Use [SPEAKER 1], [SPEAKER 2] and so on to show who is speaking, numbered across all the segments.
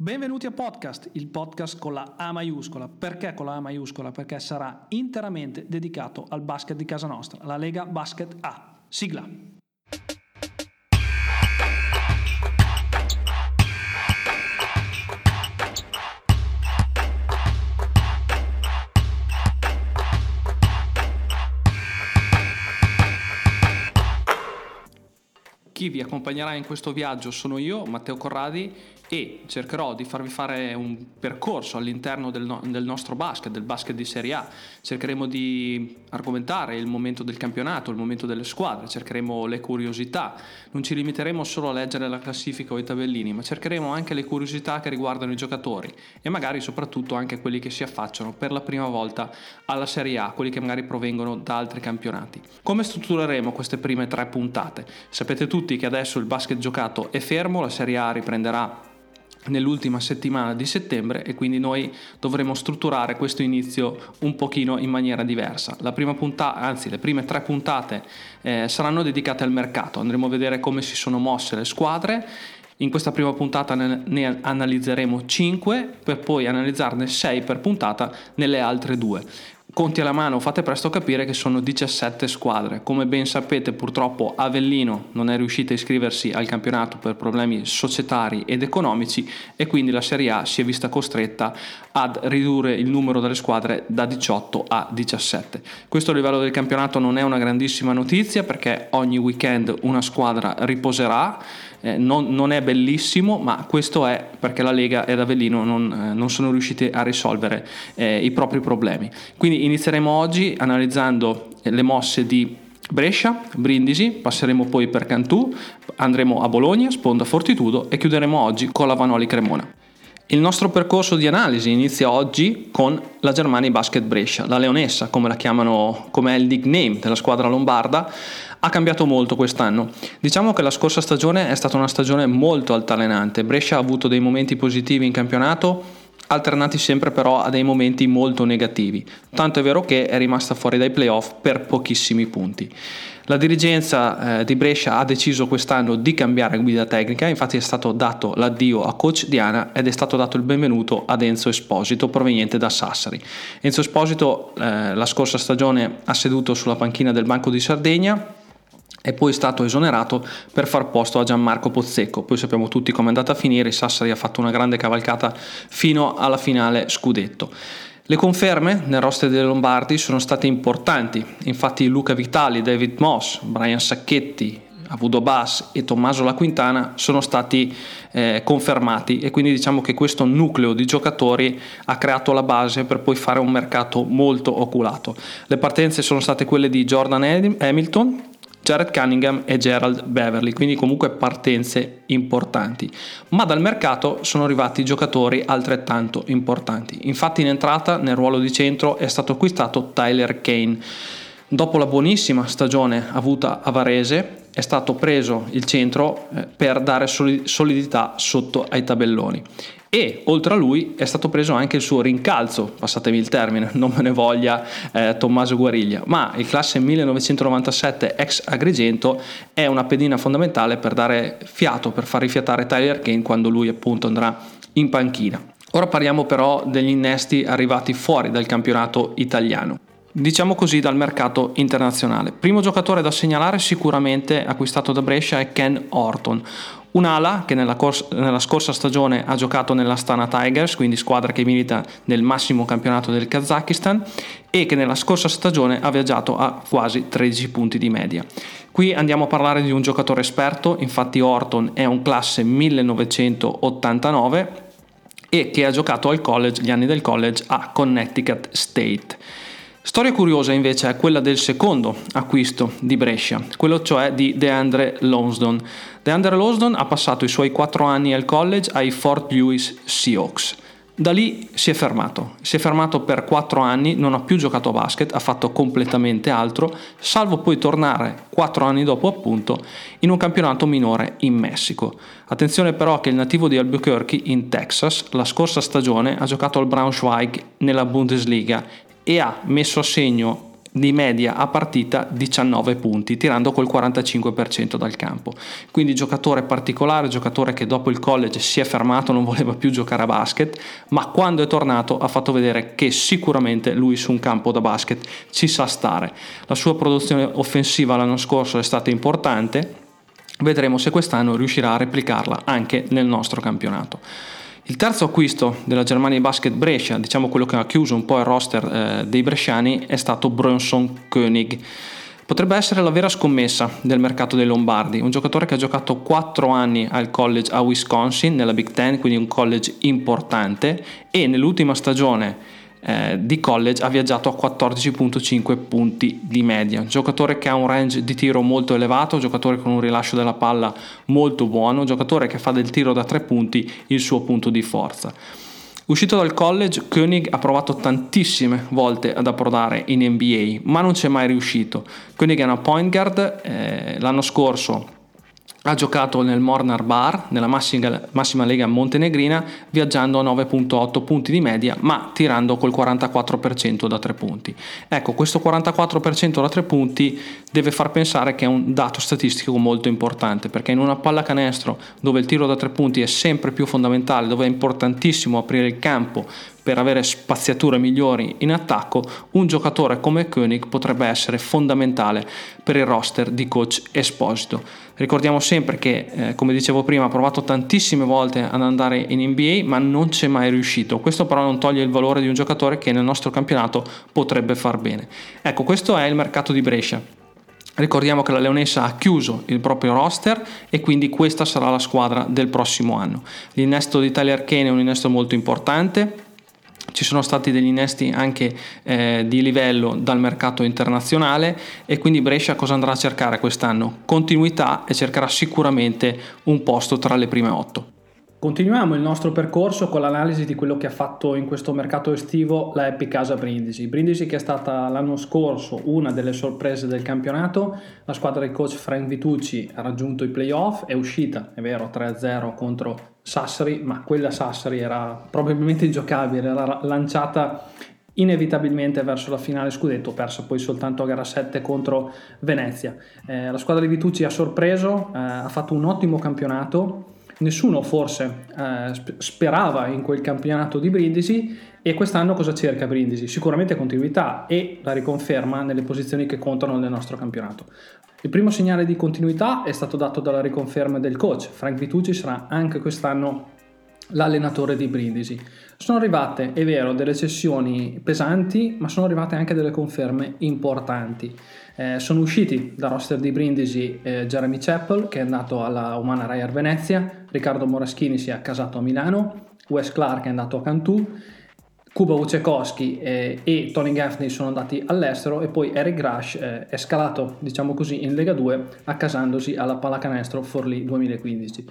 [SPEAKER 1] Benvenuti a Podcast, il podcast con la A maiuscola. Perché con la A maiuscola? Perché sarà interamente dedicato al basket di casa nostra, la Lega Basket A. Sigla. Chi vi accompagnerà in questo viaggio sono io, Matteo Corradi, e cercherò di farvi fare un percorso all'interno del, no- del, nostro basket, del basket di Serie A. Cercheremo di argomentare il momento del campionato, il momento delle squadre, cercheremo le curiosità. Non ci limiteremo solo a leggere la classifica o i tabellini, ma cercheremo anche le curiosità che riguardano i giocatori e magari soprattutto anche quelli che si affacciano per la prima volta alla Serie A, quelli che magari provengono da altri campionati. Come struttureremo queste prime tre puntate? Sapete tutti che adesso il basket giocato è fermo, la Serie A riprenderà nell'ultima settimana di settembre e quindi noi dovremo strutturare questo inizio un pochino in maniera diversa. La prima puntata, anzi le prime tre puntate eh, saranno dedicate al mercato, andremo a vedere come si sono mosse le squadre. In questa prima puntata ne, ne analizzeremo 5 per poi analizzarne 6 per puntata nelle altre due conti alla mano, fate presto a capire che sono 17 squadre. Come ben sapete, purtroppo Avellino non è riuscita a iscriversi al campionato per problemi societari ed economici e quindi la Serie A si è vista costretta ad ridurre il numero delle squadre da 18 a 17. Questo a livello del campionato non è una grandissima notizia perché ogni weekend una squadra riposerà eh, non, non, è bellissimo, ma questo è perché la Lega ed Avellino non, eh, non sono riusciti a risolvere eh, i propri problemi. Quindi inizieremo oggi analizzando le mosse di Brescia, Brindisi, passeremo poi per Cantù, andremo a Bologna, Sponda Fortitudo e chiuderemo oggi con la Vanoli Cremona. Il nostro percorso di analisi inizia oggi con la Germania Basket Brescia, la Leonessa, come la chiamano, come è il nickname della squadra lombarda, ha cambiato molto quest'anno. Diciamo che la scorsa stagione è stata una stagione molto altalenante. Brescia ha avuto dei momenti positivi in campionato, alternati sempre però a dei momenti molto negativi. Tanto è vero che è rimasta fuori dai playoff per pochissimi punti. La dirigenza eh, di Brescia ha deciso quest'anno di cambiare guida tecnica, infatti è stato dato l'addio a coach Diana ed è stato dato il benvenuto ad Enzo Esposito proveniente da Sassari. Enzo Esposito eh, la scorsa stagione ha seduto sulla panchina del Banco di Sardegna è poi stato esonerato per far posto a Gianmarco Pozzecco. Poi sappiamo tutti come è andata a finire, Sassari ha fatto una grande cavalcata fino alla finale scudetto. Le conferme nel roster dei Lombardi sono state importanti, infatti Luca Vitali, David Moss, Brian Sacchetti, Avudo Bass e Tommaso La Quintana sono stati eh, confermati e quindi diciamo che questo nucleo di giocatori ha creato la base per poi fare un mercato molto oculato. Le partenze sono state quelle di Jordan Hamilton, Jared Cunningham e Gerald Beverly, quindi comunque partenze importanti. Ma dal mercato sono arrivati giocatori altrettanto importanti. Infatti in entrata nel ruolo di centro è stato acquistato Tyler Kane. Dopo la buonissima stagione avuta a Varese è stato preso il centro eh, per dare solidità sotto ai tabelloni e oltre a lui è stato preso anche il suo rincalzo, passatemi il termine, non me ne voglia eh, Tommaso Guariglia, ma il classe 1997 ex Agrigento è una pedina fondamentale per dare fiato, per far rifiatare Tyler Kane quando lui appunto andrà in panchina. Ora parliamo però degli innesti arrivati fuori dal campionato italiano diciamo così, dal mercato internazionale. Primo giocatore da segnalare sicuramente acquistato da Brescia è Ken Orton, Un'ala che nella, cors- nella, scorsa stagione ha giocato nell'Astana Tigers, quindi squadra che milita nel massimo campionato del Kazakistan, e che nella scorsa stagione ha viaggiato a quasi 13 punti di media. Qui andiamo a parlare di un giocatore esperto, infatti Orton è un classe 1989 e che ha giocato al college, gli anni del college a Connecticut State. Storia curiosa invece è quella del secondo acquisto di Brescia, quello cioè di DeAndre Lonsdon. DeAndre Lonsdon ha passato i suoi quattro anni al college ai Fort Lewis Seahawks. Da lì si è fermato, si è fermato per quattro anni, non ha più giocato a basket, ha fatto completamente altro, salvo poi tornare quattro anni dopo appunto in un campionato minore in Messico. Attenzione però che il nativo di Albuquerque in Texas la scorsa stagione ha giocato al Braunschweig nella Bundesliga e ha messo a segno
[SPEAKER 2] di media a partita 19 punti, tirando col 45% dal campo. Quindi giocatore particolare, giocatore che dopo il college si è fermato, non voleva più giocare a basket, ma quando è tornato ha fatto vedere che sicuramente lui su un campo da basket ci sa stare. La sua produzione offensiva l'anno scorso è stata importante, vedremo se quest'anno riuscirà a replicarla anche nel nostro campionato. Il terzo acquisto della Germania Basket Brescia, diciamo quello che ha chiuso un po' il roster eh, dei bresciani, è stato Bronson Koenig. Potrebbe essere la vera scommessa del mercato dei Lombardi, un giocatore che ha giocato 4 anni al college a Wisconsin, nella Big Ten, quindi un college importante, e nell'ultima stagione eh, di college ha viaggiato a 14.5 punti di media. Giocatore che ha un range di tiro molto elevato, giocatore con un rilascio della palla molto buono, giocatore che fa del tiro da 3 punti il suo punto di forza. Uscito dal college, Koenig ha provato tantissime volte ad approdare in NBA, ma non ci è mai riuscito. Koenig è una point guard, eh, l'anno scorso ha giocato nel Mornar Bar, nella massima, massima, lega montenegrina, viaggiando a 9.8 punti di media, ma tirando col 44% da 3 punti. Ecco, questo 44% da 3 punti deve far pensare che è un dato statistico molto importante, perché in una pallacanestro dove il tiro da 3 punti è sempre più fondamentale, dove è importantissimo aprire il campo per avere spaziature migliori in attacco, un giocatore come Koenig potrebbe essere fondamentale per il roster di coach Esposito. Ricordiamo sempre che, eh, come dicevo prima, ha provato tantissime volte ad andare in NBA, ma non c'è mai riuscito. Questo però non toglie il valore di un giocatore che nel nostro campionato potrebbe far bene. Ecco, questo è il mercato di Brescia. Ricordiamo che la Leonessa ha chiuso il proprio roster e quindi questa sarà la squadra del prossimo anno. L'innesto di Tyler Kane è un innesto molto importante, ci sono stati degli innesti anche eh, di livello dal mercato internazionale e quindi Brescia cosa andrà a cercare quest'anno? Continuità e cercherà sicuramente un posto tra le prime otto.
[SPEAKER 1] Continuiamo il nostro percorso con l'analisi di quello che ha fatto in questo mercato estivo la Epic Casa Brindisi. Brindisi che è stata l'anno scorso una delle sorprese del campionato, la squadra del coach Frank Vitucci ha raggiunto i playoff, è uscita, è vero, 3-0 contro Sassari, ma quella Sassari era probabilmente ingiocabile, era lanciata inevitabilmente verso la finale scudetto, persa poi soltanto a gara 7 contro Venezia. Eh, la squadra di Vitucci ha sorpreso, eh, ha fatto un ottimo campionato, nessuno forse eh, sperava in quel campionato di Brindisi e quest'anno cosa cerca Brindisi? Sicuramente continuità e la riconferma nelle posizioni che contano nel nostro campionato. Il primo segnale di continuità è stato dato dalla riconferma del coach. Frank Vitucci sarà anche quest'anno l'allenatore di Brindisi. Sono arrivate, è vero, delle cessioni pesanti, ma sono arrivate anche delle conferme importanti. Eh, sono usciti dal roster di Brindisi eh, Jeremy Chappell, che è andato alla Umana Ryder Venezia, Riccardo Moraschini si è accasato a Milano, Wes Clark è andato a Cantù Kuba Wucekowski eh, e Tony Gaffney sono andati all'estero e poi Eric Rush eh, è scalato, diciamo così, in Lega 2 accasandosi alla pallacanestro Forlì 2015.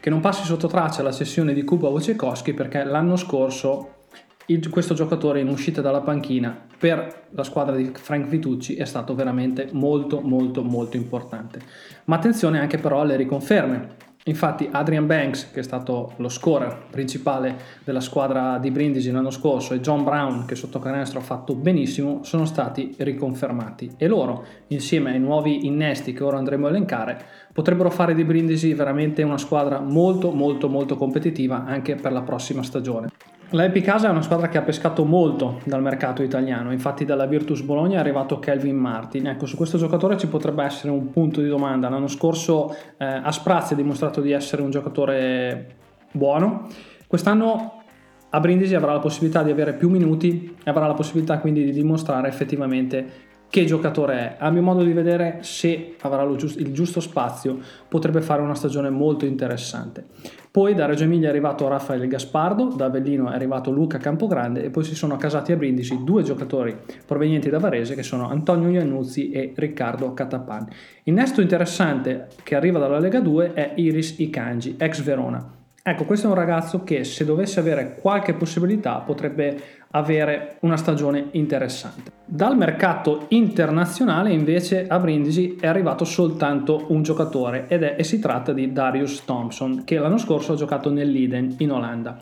[SPEAKER 1] Che non passi sotto traccia la sessione di Kuba Wucekowski perché l'anno scorso il, questo giocatore in uscita dalla panchina per la squadra di Frank Vitucci è stato veramente molto molto molto importante. Ma attenzione anche però alle riconferme Infatti Adrian Banks, che è stato lo scorer principale della squadra di Brindisi l'anno scorso, e John Brown, che sotto canestro ha fatto benissimo, sono stati riconfermati. E loro, insieme ai nuovi innesti che ora andremo a elencare, potrebbero fare di Brindisi veramente una squadra molto molto molto competitiva anche per la prossima stagione. La Epicasa è una squadra che ha pescato molto dal mercato italiano, infatti dalla Virtus Bologna è arrivato Kelvin Martin. Ecco, su questo giocatore ci potrebbe essere un punto di domanda. L'anno scorso eh, a Sprazzi ha dimostrato di essere un giocatore buono. Quest'anno a Brindisi avrà la possibilità di avere più minuti e avrà la possibilità quindi di dimostrare effettivamente che giocatore è. A mio modo di vedere, se avrà il giusto spazio, potrebbe fare una stagione molto interessante. Poi da Reggio Emilia è arrivato Raffaele Gaspardo, da Avellino è arrivato Luca Campogrande e poi si sono accasati a Brindisi due giocatori provenienti da Varese che sono Antonio Iannuzzi e Riccardo Catapan. Il nesto interessante che arriva dalla Lega 2 è Iris Ikanji, ex Verona. Ecco, questo è un ragazzo che se dovesse avere qualche possibilità potrebbe avere una stagione interessante. Dal mercato internazionale invece a Brindisi è arrivato soltanto un giocatore ed è, e si tratta di Darius Thompson che l'anno scorso ha giocato nell'Iden in Olanda.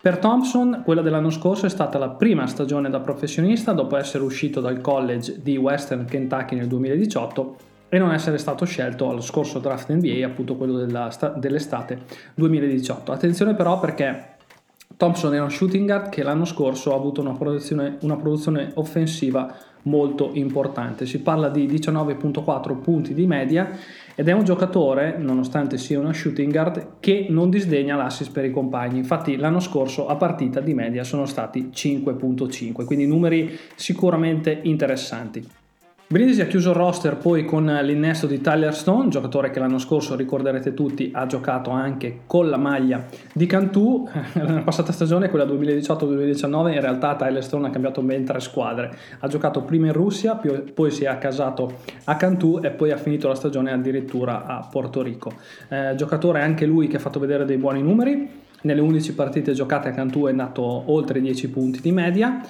[SPEAKER 1] Per Thompson, quella dell'anno scorso è stata la prima stagione da professionista dopo essere uscito dal college di Western Kentucky nel 2018 e non essere stato scelto allo scorso draft NBA, appunto quello della, dell'estate 2018. Attenzione però perché Thompson è uno shooting guard che l'anno scorso ha avuto una produzione, una produzione offensiva molto importante. Si parla di 19.4 punti di media ed è un giocatore, nonostante sia una shooting guard, che non disdegna l'assist per i compagni. Infatti l'anno scorso a partita di media sono stati 5.5, quindi numeri sicuramente interessanti. Brindisi ha chiuso il roster poi con l'innesto di Tyler Stone, giocatore che l'anno scorso, ricorderete tutti, ha giocato anche con la maglia di Cantù. Nella passata stagione, quella 2018-2019, in realtà Tyler Stone ha cambiato ben tre squadre. Ha giocato prima in Russia, poi si è accasato a Cantù e poi ha finito la stagione addirittura a Porto Rico. Eh, giocatore anche lui che ha fatto vedere dei buoni numeri. Nelle 11 partite giocate a Cantù è andato oltre 10 punti di media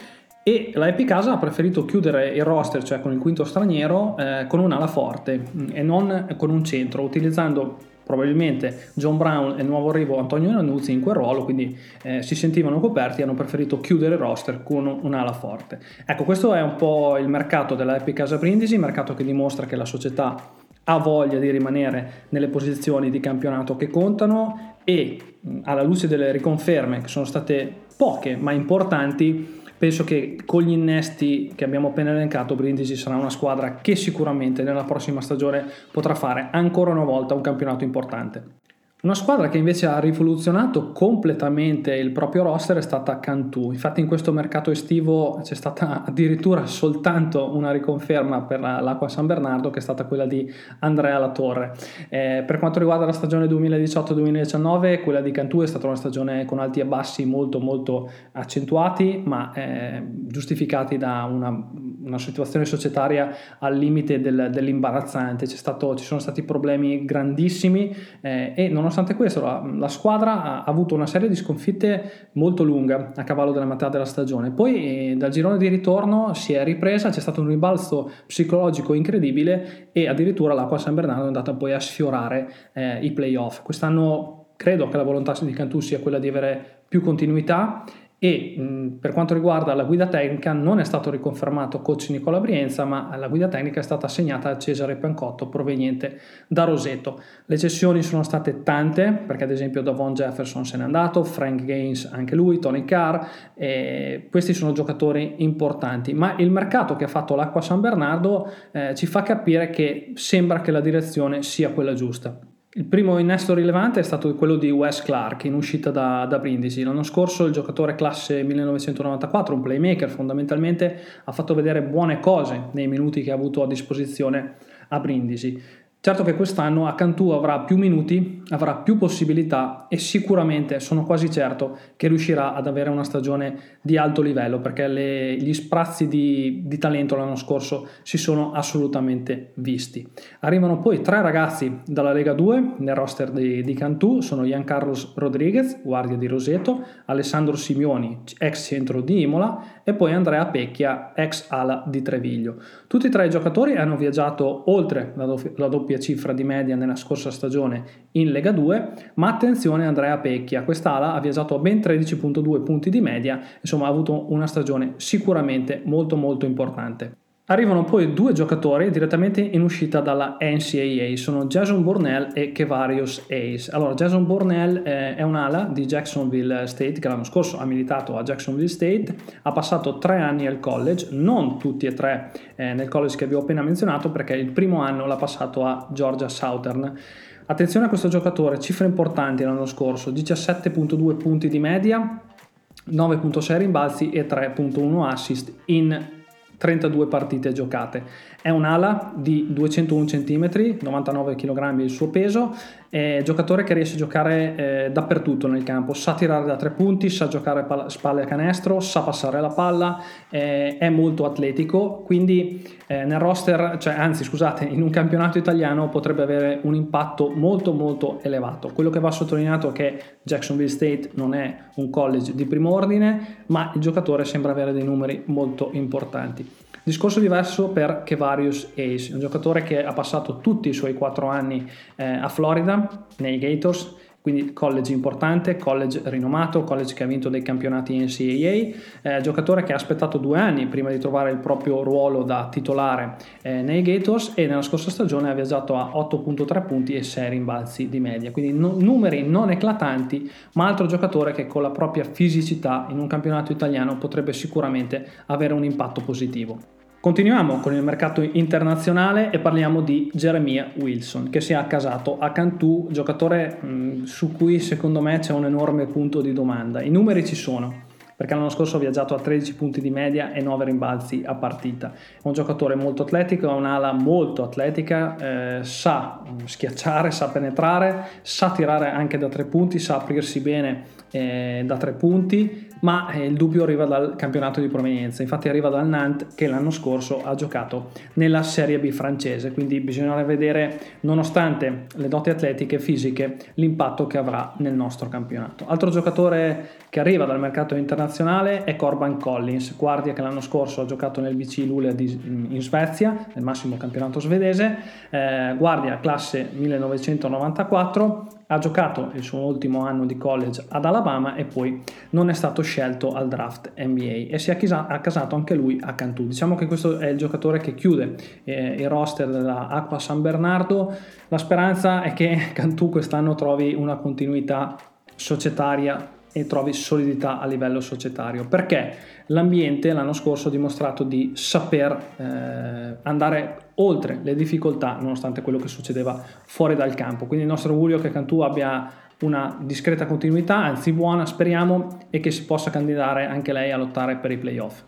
[SPEAKER 1] e la Epic Casa ha preferito chiudere il roster, cioè con il quinto straniero, eh, con un'ala forte mm, e non con un centro, utilizzando probabilmente John Brown e il nuovo arrivo Antonio Nanuzzi in quel ruolo, quindi eh, si sentivano coperti e hanno preferito chiudere il roster con un'ala forte. Ecco, questo è un po' il mercato della Epic Casa Brindisi, mercato che dimostra che la società ha voglia di rimanere nelle posizioni di campionato che contano e mm, alla luce delle riconferme che sono state poche ma importanti penso che con gli innesti che abbiamo appena elencato Brindisi sarà una squadra che sicuramente nella prossima stagione potrà fare ancora una volta un campionato importante. Una squadra che invece ha rivoluzionato completamente il proprio roster è stata Cantù. Infatti in questo mercato estivo c'è stata addirittura soltanto una riconferma per l'Acqua San Bernardo che è stata quella di Andrea Latorre. Eh, per quanto riguarda la stagione 2018-2019, quella di Cantù è stata una stagione con alti e bassi molto molto accentuati, ma eh, giustificati da una, una, situazione societaria al limite del, dell'imbarazzante. Stato, ci sono stati problemi grandissimi eh, e non nonostante questo la, la, squadra ha avuto una serie di sconfitte molto lunga a cavallo della metà della stagione. Poi eh, dal girone di ritorno si è ripresa, c'è stato un ribalzo psicologico incredibile e addirittura l'Acqua San Bernardo è andata poi a sfiorare eh, i playoff. Quest'anno credo che la volontà di Cantù sia quella di avere più continuità e mh, per quanto riguarda la guida tecnica non è stato riconfermato coach Nicola Brienza ma la guida tecnica è stata assegnata a Cesare Pancotto proveniente da Roseto. Le cessioni sono state tante perché ad esempio Davon Jefferson se n'è andato, Frank Gaines anche lui, Tony Carr, eh, questi sono giocatori importanti ma il mercato che ha fatto l'Acqua San Bernardo eh, ci fa capire che sembra che la direzione sia quella giusta. Il primo innesto rilevante è stato quello di Wes Clark in uscita da, da, Brindisi. L'anno scorso il giocatore classe 1994, un playmaker fondamentalmente, ha fatto vedere buone cose nei minuti che ha avuto a disposizione a Brindisi. Certo che quest'anno a Cantù avrà più minuti, avrà più possibilità e sicuramente sono quasi certo che riuscirà ad avere una stagione di alto livello perché le, gli sprazzi di, di, talento l'anno scorso si sono assolutamente visti. Arrivano poi tre ragazzi dalla Lega 2 nel roster di, di Cantù, sono Carlos Rodriguez, guardia di Roseto, Alessandro Simioni, ex centro di Imola e poi Andrea Pecchia, ex ala di Treviglio. Tutti e tre i giocatori hanno viaggiato oltre la, la doppia doppia cifra di media nella scorsa stagione in Lega 2, ma attenzione Andrea Pecchia, quest'ala ha viaggiato a ben 13.2 punti di media, insomma ha avuto una stagione sicuramente molto molto importante. Arrivano poi due giocatori direttamente in uscita dalla NCAA, sono Jason Bornell e Kevarius Ace. Allora, Jason Bornell eh, è un'ala di Jacksonville State che l'anno scorso ha militato a Jacksonville State, ha passato tre anni al college, non tutti e tre eh, nel college che vi ho appena menzionato perché il primo anno l'ha passato a Georgia Southern. Attenzione a questo giocatore, cifre importanti l'anno scorso, 17.2 punti di media, 9.6 rimbalzi e 3.1 assist in 32 partite giocate. È un'ala di 201 cm, 99 kg il suo peso, è giocatore che riesce a giocare eh, dappertutto nel campo, sa tirare da tre punti, sa giocare palla, spalle a canestro, sa passare la palla, eh, è molto atletico, quindi eh, nel roster, cioè anzi scusate, in un campionato italiano potrebbe avere un impatto molto molto elevato. Quello che va sottolineato è che Jacksonville State non è un college di primo ordine, ma il giocatore sembra avere dei numeri molto importanti. Discorso diverso per Kevarius Ace, un giocatore che ha passato tutti i suoi quattro anni eh, a Florida, nei Gators, quindi college importante, college rinomato, college che ha vinto dei campionati NCAA, eh, giocatore che ha aspettato due anni prima di trovare il proprio ruolo da titolare eh, nei Gators e nella scorsa stagione ha viaggiato a 8.3 punti e 6 rimbalzi di media, quindi no, numeri non eclatanti, ma altro giocatore che con la propria fisicità in un campionato italiano potrebbe sicuramente avere un impatto positivo. Continuiamo con il mercato internazionale e parliamo di Jeremiah Wilson che si è accasato a Cantù, giocatore mh, su cui secondo me c'è un enorme punto di domanda. I numeri ci sono, perché l'anno scorso ha viaggiato a 13 punti di media e 9 rimbalzi a partita. È un giocatore molto atletico, ha un'ala molto atletica, eh, sa schiacciare, sa penetrare, sa tirare anche da tre punti, sa aprirsi bene eh, da tre punti, ma eh, il dubbio arriva dal campionato di provenienza, infatti arriva dal Nantes che l'anno scorso ha giocato nella Serie B francese, quindi bisognerà vedere, nonostante le doti atletiche e fisiche, l'impatto che avrà nel nostro campionato. Altro giocatore che arriva dal mercato internazionale è Corban Collins, guardia che l'anno scorso ha giocato nel BC Luleå in Svezia, nel massimo campionato svedese, eh, guardia classe 1994, ha giocato il suo ultimo anno di college ad Alabama e poi non è stato scelto al draft NBA e si è accasato anche lui a Cantù. Diciamo che questo è il giocatore che chiude eh, il roster della Acqua San Bernardo. La speranza è che Cantù quest'anno trovi una continuità societaria e trovi solidità a livello societario. Perché l'ambiente l'anno scorso ha dimostrato di saper eh, andare oltre le difficoltà nonostante quello che succedeva fuori dal campo. Quindi il nostro augurio che Cantù abbia una discreta continuità anzi buona speriamo e che si possa candidare anche lei a lottare per i playoff.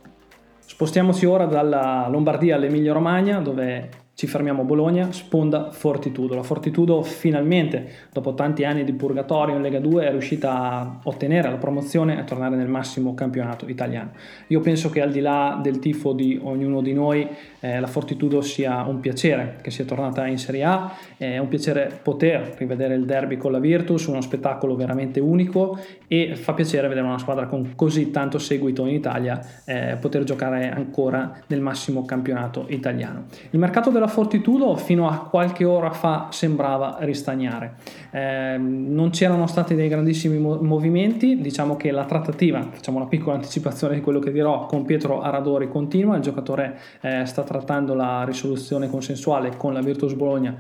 [SPEAKER 1] Spostiamoci ora dalla Lombardia all'Emilia Romagna dove ci fermiamo a Bologna, sponda Fortitudo. La Fortitudo finalmente, dopo tanti anni di purgatorio in Lega 2, è riuscita a ottenere la promozione e a tornare nel massimo campionato italiano. Io penso che al di là del tifo di ognuno di noi, eh, la Fortitudo sia un piacere che sia tornata in Serie A, è un piacere poter rivedere il derby con la Virtus, uno spettacolo veramente unico e fa piacere vedere una squadra con così tanto seguito in Italia eh, poter giocare ancora nel massimo campionato italiano. Il mercato della Fortitudo fino a qualche ora fa sembrava ristagnare. Eh, non c'erano stati dei grandissimi movimenti, diciamo che la trattativa, facciamo una piccola anticipazione di quello che dirò, con Pietro Aradori continua, il giocatore eh, sta trattando la risoluzione consensuale con la Virtus Bologna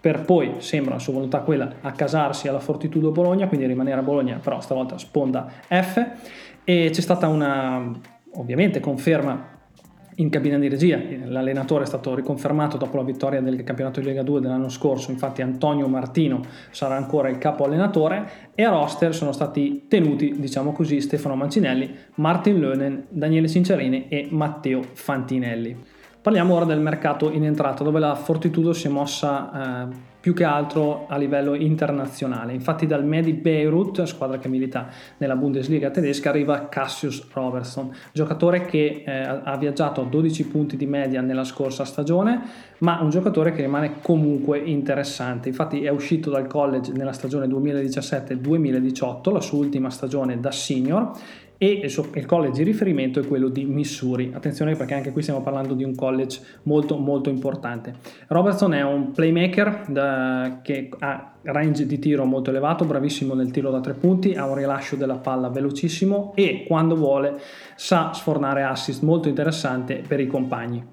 [SPEAKER 1] per poi, sembra la sua volontà quella, accasarsi alla Fortitudo Bologna, quindi rimanere a Bologna, però stavolta sponda F, e c'è stata una, ovviamente, conferma in cabina di regia. L'allenatore è stato riconfermato dopo la vittoria del campionato di Lega 2 dell'anno scorso, infatti Antonio Martino sarà ancora il capo allenatore e a roster sono stati tenuti, diciamo così, Stefano Mancinelli, Martin Lönen, Daniele Cinciarini e Matteo Fantinelli. Parliamo ora del mercato in entrata dove la Fortitudo si è mossa eh, più che altro a livello internazionale. Infatti dal Medi Beirut, squadra che milita nella Bundesliga tedesca, arriva Cassius Robertson, giocatore che eh, ha viaggiato a 12 punti di media nella scorsa stagione, ma un giocatore che rimane comunque interessante. Infatti è uscito dal college nella stagione 2017-2018, la sua ultima stagione da senior e il, suo, college di riferimento è quello di Missouri. Attenzione perché anche qui stiamo parlando di un college molto molto importante. Robertson è un playmaker da, che ha range di tiro molto elevato, bravissimo nel tiro da tre punti, ha un rilascio della palla velocissimo e quando vuole sa sfornare assist molto interessante per i compagni.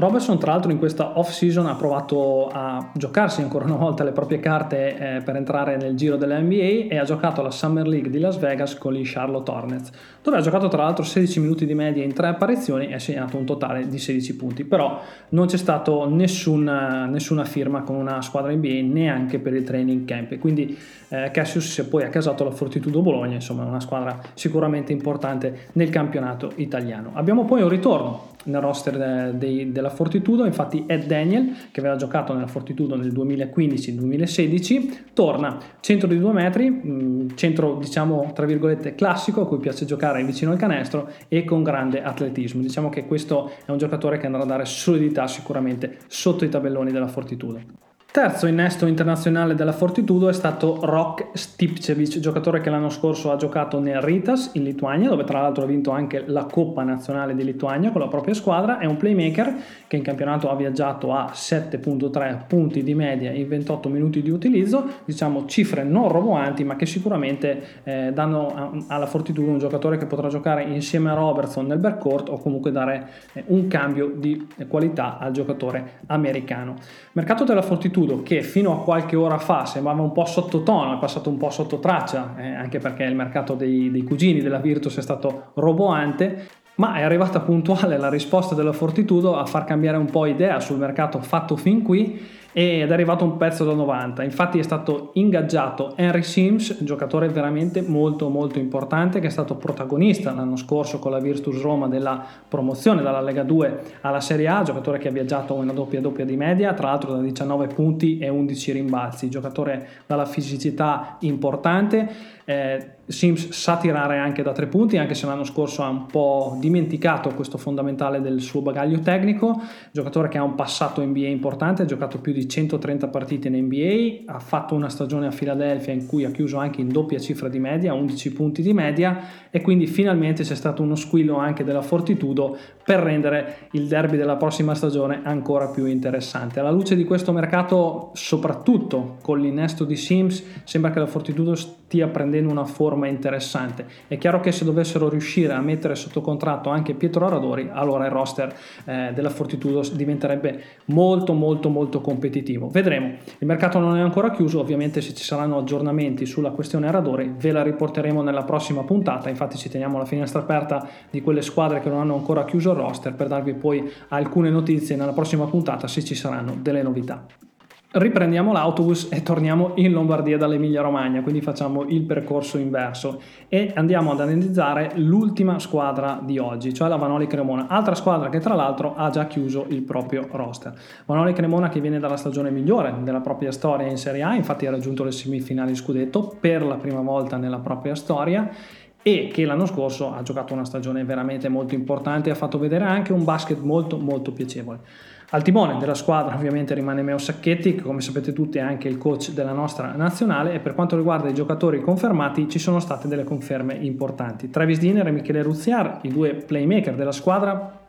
[SPEAKER 1] Robertson tra l'altro in questa off season ha provato a giocarsi ancora una volta le proprie carte eh, per entrare nel giro dell'NBA e ha giocato la Summer League di Las Vegas con gli Charlotte Hornets dove ha giocato tra l'altro 16 minuti di media in tre apparizioni e ha segnato un totale di 16 punti. Però non c'è stato nessun, nessuna firma con una squadra NBA neanche per il training camp. Quindi eh, Cassius si è poi accasato alla Fortitudo Bologna insomma una squadra sicuramente importante nel campionato italiano abbiamo poi un ritorno nel roster de, de, della Fortitudo, infatti Ed Daniel, che aveva giocato nella Fortitudo nel 2015-2016, torna centro di due metri, mm, centro diciamo tra virgolette classico, a cui piace giocare vicino al canestro e con grande atletismo. Diciamo che questo è un giocatore che andrà a dare solidità sicuramente sotto i tabelloni della Fortitudo. Terzo innesto internazionale della Fortitudo è stato Rok Stipcevic, giocatore che l'anno scorso ha giocato nel Ritas in Lituania, dove tra l'altro ha vinto anche la Coppa Nazionale di Lituania con la propria squadra. È un playmaker che in campionato ha viaggiato a 7.3 punti di media in 28 minuti di utilizzo, diciamo cifre non roboanti, ma che sicuramente eh, danno alla Fortitudo un giocatore che potrà giocare insieme a Robertson nel backcourt o comunque dare eh, un cambio di qualità al giocatore americano. Mercato della Fortitudo Tudo che fino a qualche ora fa sembrava un po' sottotono, è passato un po' sotto traccia, eh, anche perché il mercato dei, dei cugini della Virtus è stato roboante, ma è arrivata puntuale la risposta della Fortitudo a far cambiare un po' idea sul mercato fatto fin qui ed è arrivato un pezzo da 90. Infatti è stato ingaggiato Henry Sims, giocatore veramente molto molto importante che è stato protagonista l'anno scorso con la Virtus Roma della promozione dalla Lega 2 alla Serie A, giocatore che ha viaggiato una doppia doppia di media, tra l'altro da 19 punti e 11 rimbalzi, giocatore dalla fisicità importante eh, Sims sa tirare anche da tre punti, anche se l'anno scorso ha un po' dimenticato questo fondamentale del suo bagaglio tecnico. Giocatore che ha un passato NBA importante, ha giocato più di 130 partite in NBA, ha fatto una stagione a Philadelphia in cui ha chiuso anche in doppia cifra di media, 11 punti di media, e quindi finalmente c'è stato uno squillo anche della Fortitudo per rendere il derby della prossima stagione ancora più interessante. Alla luce di questo mercato, soprattutto con l'innesto di Sims, sembra che la Fortitudo stia prendendo prendendo una forma interessante. È chiaro che se dovessero riuscire a mettere sotto contratto anche Pietro Aradori, allora il roster eh, della Fortitudo diventerebbe molto molto molto competitivo. Vedremo. Il mercato non è ancora chiuso, ovviamente se ci saranno aggiornamenti sulla questione Aradori ve la riporteremo nella prossima puntata, infatti ci teniamo la finestra aperta di quelle squadre che non hanno ancora chiuso il roster per darvi poi alcune notizie nella prossima puntata se ci saranno delle novità. Riprendiamo l'autobus e torniamo in Lombardia dall'Emilia Romagna, quindi facciamo il percorso inverso e andiamo ad analizzare l'ultima squadra di oggi, cioè la Vanoli Cremona, altra squadra che tra l'altro ha già chiuso il proprio roster. Vanoli Cremona che viene dalla stagione migliore della propria storia in Serie A, infatti ha raggiunto le semifinali scudetto per la prima volta nella propria storia e che l'anno scorso ha giocato una stagione veramente molto importante e ha fatto vedere anche un basket molto molto piacevole. Al timone della squadra ovviamente rimane Meo Sacchetti, che come sapete tutti è anche il coach della nostra nazionale e per quanto riguarda i giocatori confermati ci sono state delle conferme importanti. Travis Diner e Michele Ruziar, i due playmaker della squadra,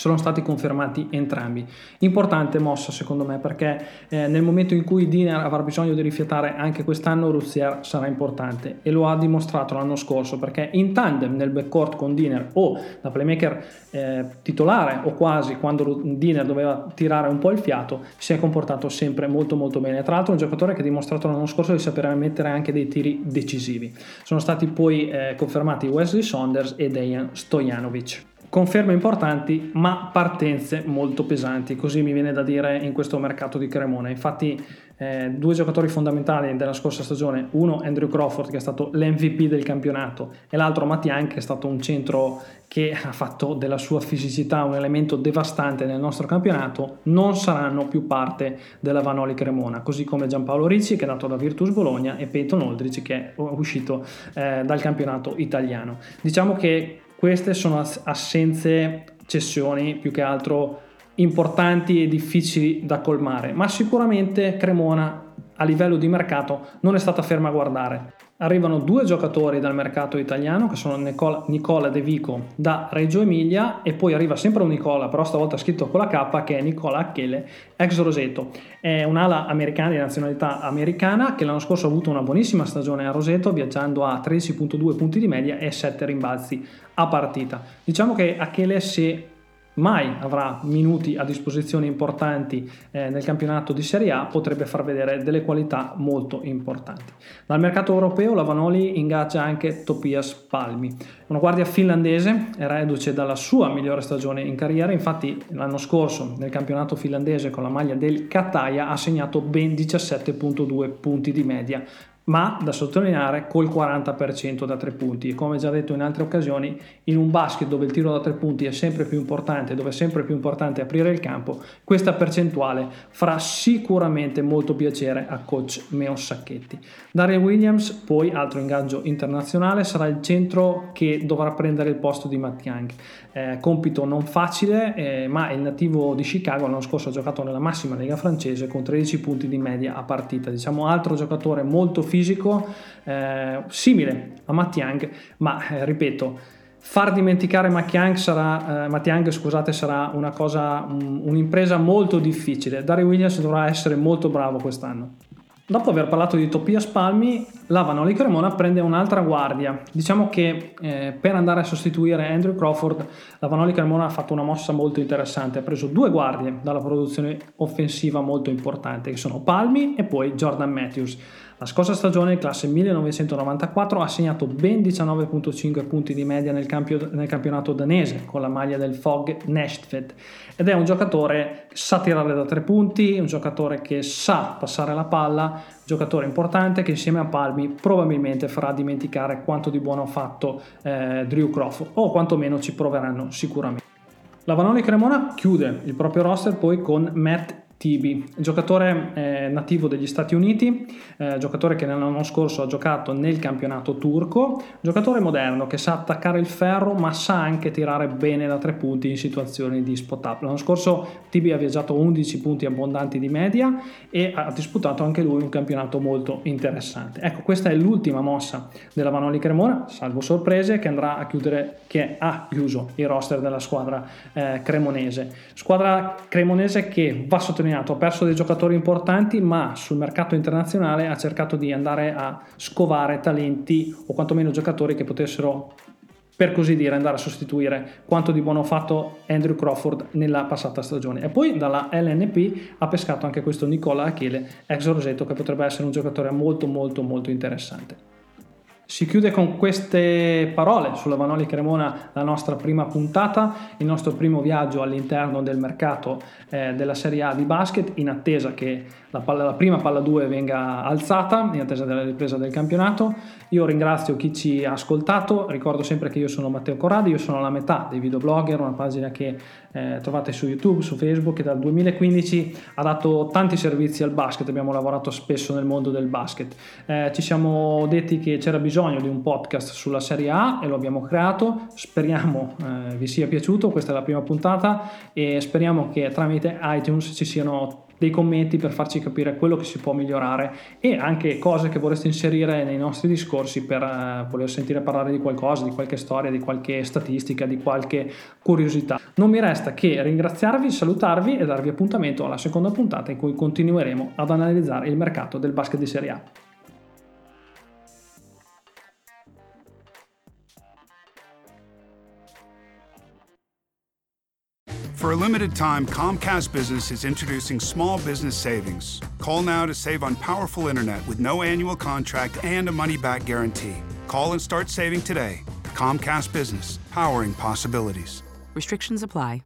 [SPEAKER 1] sono stati confermati entrambi. Importante mossa secondo me perché eh, nel momento in cui Diner avrà bisogno di rifiatare anche quest'anno Ruzier sarà importante e lo ha dimostrato l'anno scorso perché in tandem nel backcourt con Diner o da playmaker eh, titolare o quasi quando Diner doveva tirare un po' il fiato si è comportato sempre molto molto bene. Tra l'altro un giocatore che ha dimostrato l'anno scorso di sapere mettere anche dei tiri decisivi. Sono stati poi eh, confermati Wesley Saunders e Dejan Stojanovic. Conferme importanti, ma partenze molto pesanti, così mi viene da dire in questo mercato di Cremona. Infatti, eh, due giocatori fondamentali della scorsa stagione, uno Andrew Crawford che è stato l'MVP del campionato e l'altro Mattian che è stato un centro che ha fatto della sua fisicità un elemento devastante nel nostro campionato, non saranno più parte della Vanoli Cremona, così come Giampaolo Ricci che è nato da Virtus Bologna e Peyton Oldrich che è uscito eh, dal campionato italiano. Diciamo che queste sono assenze, cessioni più che altro importanti e difficili da colmare, ma sicuramente Cremona a livello di mercato non è stata ferma a guardare. Arrivano due giocatori dal mercato italiano che sono Nicola, Nicola De Vico da Reggio Emilia e poi arriva sempre un Nicola, però stavolta scritto con la K, che è Nicola Achele, ex Roseto. È un'ala americana di nazionalità americana che l'anno scorso ha avuto una buonissima stagione a Roseto, viaggiando a 13.2 punti di media e 7 rimbalzi a partita. Diciamo che Achele se mai avrà minuti a disposizione importanti eh, nel campionato di Serie A, potrebbe far vedere delle qualità molto importanti. Dal mercato europeo la Vanoli ingaggia anche Topias Palmi, una guardia finlandese, reduce dalla sua migliore stagione in carriera, infatti l'anno scorso nel campionato finlandese con la maglia del Kataja ha segnato ben 17.2 punti di media ma da sottolineare col 40% da tre punti. E come già detto in altre occasioni in un basket dove il tiro da tre punti è sempre più importante dove è sempre più importante aprire il campo questa percentuale farà sicuramente molto piacere a coach Meo Sacchetti. Dario Williams poi altro ingaggio internazionale sarà il centro che dovrà prendere il posto di Matt Young. Eh, compito non facile eh, ma il nativo di Chicago l'anno scorso ha giocato nella massima lega francese con 13 punti di media a partita. Diciamo altro giocatore molto fisico eh, simile a Matt Young, ma eh, ripeto, far dimenticare Matt Young sarà, eh, Matt Young, scusate, sarà una cosa, um, un'impresa molto difficile. Dario Williams dovrà essere molto bravo quest'anno. Dopo aver parlato di Topias Palmi, la Vanoli Cremona prende un'altra guardia. Diciamo che eh, per andare a sostituire Andrew Crawford, la Vanoli Cremona ha fatto una mossa molto interessante. Ha preso due guardie dalla produzione offensiva molto importante, che sono Palmi e poi Jordan Matthews. La scorsa stagione, classe 1994, ha segnato ben 19.5 punti di media nel, campio, nel, campionato danese con la maglia del Fog Nashtved ed è un giocatore che sa tirare da tre punti, un giocatore che sa passare la palla, giocatore importante che insieme a Palmi probabilmente farà dimenticare quanto di buono ha fatto eh, Drew Crawford o quantomeno ci proveranno sicuramente. La Vanoli Cremona chiude il proprio roster poi con Matt Tibi, giocatore eh, nativo degli Stati Uniti, eh, giocatore che nell'anno scorso ha giocato nel campionato turco, giocatore moderno che sa attaccare il ferro ma sa anche tirare bene da tre punti in situazioni di spot up. L'anno scorso Tibi ha viaggiato 11 punti abbondanti di media e ha disputato anche lui un campionato molto interessante. Ecco, questa è l'ultima mossa della Vanoli Cremona, salvo sorprese, che andrà a chiudere, che ha chiuso il roster della squadra eh, cremonese. Squadra cremonese che va sottolineata sottolineato, ha perso dei giocatori importanti, ma sul mercato internazionale ha cercato di andare a scovare talenti o quantomeno giocatori che potessero per così dire andare a sostituire quanto di buono ha fatto Andrew Crawford nella passata stagione. E poi dalla LNP ha pescato anche questo Nicola Achille, ex Rosetto, che potrebbe essere un giocatore molto molto molto interessante. Si chiude con queste parole sulla Vanoli Cremona la nostra prima puntata, il nostro primo viaggio all'interno del mercato eh, della Serie A di basket in attesa che la, palla, la, prima palla 2 venga alzata, in attesa della ripresa del campionato. Io ringrazio chi ci ha ascoltato, ricordo sempre che io sono Matteo Corradi, io sono la metà dei videoblogger, una pagina che eh, trovate su YouTube, su Facebook e dal 2015 ha dato tanti servizi al basket, abbiamo lavorato spesso nel mondo del basket. Eh, ci siamo detti che c'era bisogno bisogno di un podcast sulla Serie A e lo abbiamo creato. Speriamo eh, vi sia piaciuto, questa è la prima puntata e speriamo che tramite iTunes ci siano dei commenti per farci capire quello che si può migliorare e anche cose che vorreste inserire nei nostri discorsi per uh, voler sentire parlare di qualcosa, di qualche storia, di qualche statistica, di qualche curiosità. Non mi resta che ringraziarvi, salutarvi e darvi appuntamento alla seconda puntata in cui continueremo ad analizzare il mercato del basket di Serie A. For a limited time, Comcast Business is introducing small business savings. Call now to save on powerful internet with no annual contract and a money back guarantee. Call and start saving today. Comcast Business, powering possibilities. Restrictions apply.